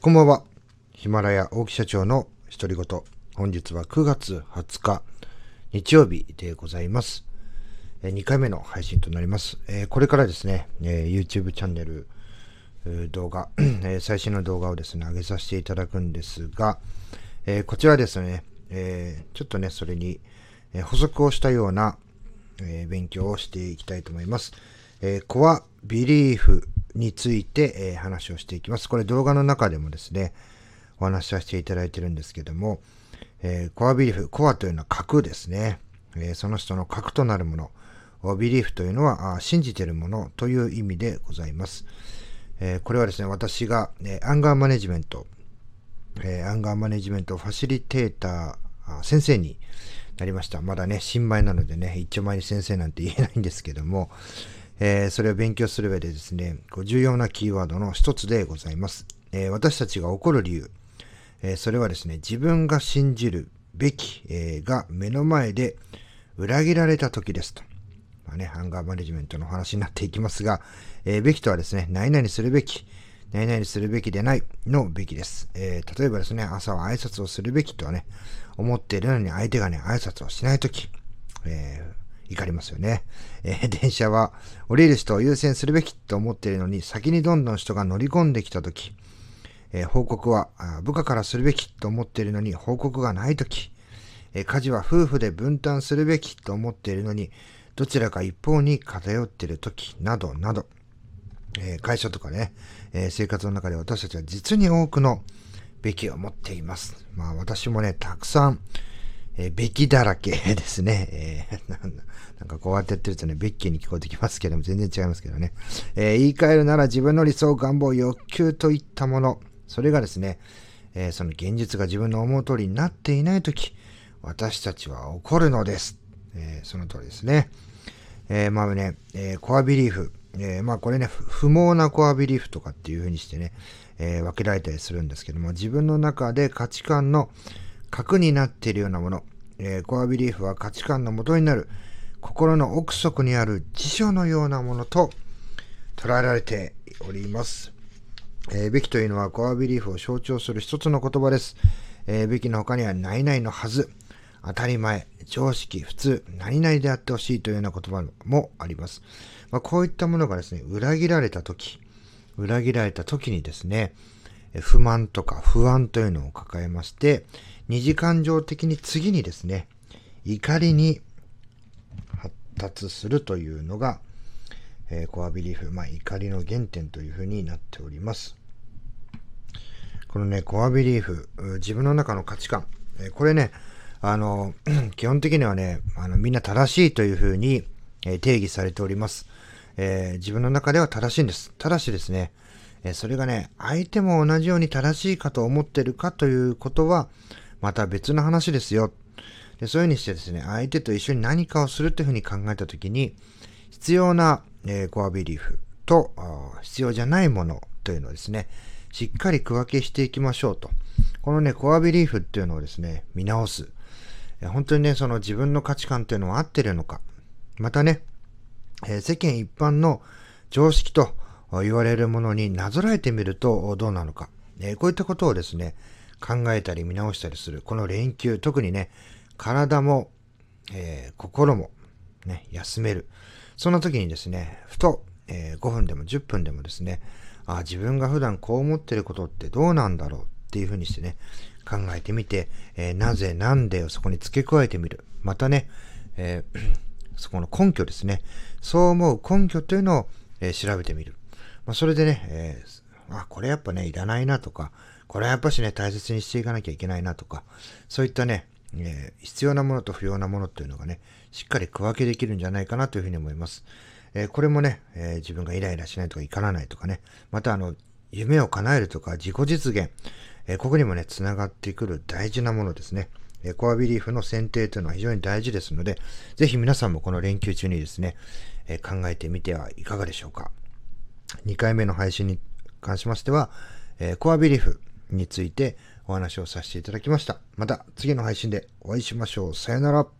こんばんは。ヒマラヤ大木社長の独り言。本日は9月20日、日曜日でございます。2回目の配信となります。これからですね、YouTube チャンネル、動画、最新の動画をですね、上げさせていただくんですが、こちらですね、ちょっとね、それに補足をしたような勉強をしていきたいと思います。コアビリーフについて、え、話をしていきます。これ動画の中でもですね、お話しさせていただいてるんですけども、えー、コアビリーフ、コアというのは核ですね。えー、その人の核となるもの。ビリーフというのはあ信じているものという意味でございます。えこれはですね、私が、えアンガーマネジメント、えアンガーマネジメントファシリテーター先生になりました。まだね、新米なのでね、一丁前に先生なんて言えないんですけども、えー、それを勉強する上でですね、重要なキーワードの一つでございます。えー、私たちが怒る理由、えー、それはですね、自分が信じるべき、えが目の前で裏切られた時ですと。まあね、ハンガーマネジメントの話になっていきますが、えべきとはですね、何々するべき、何々するべきでないのべきです。え例えばですね、朝は挨拶をするべきとはね、思っているのに相手がね、挨拶をしないとき、えー怒りますよね。えー、電車は降りる人を優先するべきと思っているのに、先にどんどん人が乗り込んできたとき、えー、報告は部下からするべきと思っているのに報告がないとき、えー、家事は夫婦で分担するべきと思っているのに、どちらか一方に偏っているとき、などなど、えー、会社とかね、え生活の中で私たちは実に多くのべきを持っています。まあ私もね、たくさん、えべきだらけですね。えーなんかこうやってやってるとね、ベッキーに聞こえてきますけども、全然違いますけどね。えー、言い換えるなら自分の理想、願望、欲求といったもの、それがですね、えー、その現実が自分の思う通りになっていないとき、私たちは怒るのです。えー、その通りですね。えー、まあね、えー、コアビリーフ。えー、まあこれね、不毛なコアビリーフとかっていう風にしてね、え、分けられたりするんですけども、自分の中で価値観の核になっているようなもの、えー、コアビリーフは価値観の元になる、心の奥底にある辞書のようなものと捉えられております。えー、べきというのはコアビリーフを象徴する一つの言葉です。えー、べきの他にはないないのはず、当たり前、常識、普通、何々であってほしいというような言葉もあります。まあ、こういったものがですね、裏切られた時、裏切られた時にですね、不満とか不安というのを抱えまして、二次感情的に次にですね、怒りに発達するというのが、えー、コアビリーフ、まあ、怒りの原点というふうになっております。このね、コアビリーフ、自分の中の価値観、えー、これね、あの、基本的にはね、あのみんな正しいというふうに、えー、定義されております、え、自分の中では正しいんです。ただしですね、えそれがね、相手も同じように正しいかと思ってるかということは、また別の話ですよ。でそういうふうにしてですね、相手と一緒に何かをするというふうに考えたときに、必要な、えー、コアビリーフと必要じゃないものというのをですね、しっかり区分けしていきましょうと。このね、コアビリーフっていうのをですね、見直す。本当にね、その自分の価値観っていうのは合ってるのか。またね、えー、世間一般の常識と言われるものになぞらえてみるとどうなのか。え、こういったことをですね、考えたり見直したりする。この連休、特にね、体も、えー、心も、ね、休める。そんな時にですね、ふと、えー、5分でも10分でもですね、あ自分が普段こう思ってることってどうなんだろうっていうふうにしてね、考えてみて、えー、なぜなんでをそこに付け加えてみる。またね、えー、そこの根拠ですね。そう思う根拠というのを、えー、調べてみる。まあ、それでね、えあ、これやっぱね、いらないなとか、これはやっぱしね、大切にしていかなきゃいけないなとか、そういったね、えー、必要なものと不要なものというのがね、しっかり区分けできるんじゃないかなというふうに思います。えー、これもね、えー、自分がイライラしないとか怒らないとかね、またあの、夢を叶えるとか自己実現、えここにもね、つながってくる大事なものですね。えコアビリーフの選定というのは非常に大事ですので、ぜひ皆さんもこの連休中にですね、え考えてみてはいかがでしょうか。2回目の配信に関しましては、えコアビリーフについてお話をさせていただきました。また次の配信でお会いしましょう。さよなら。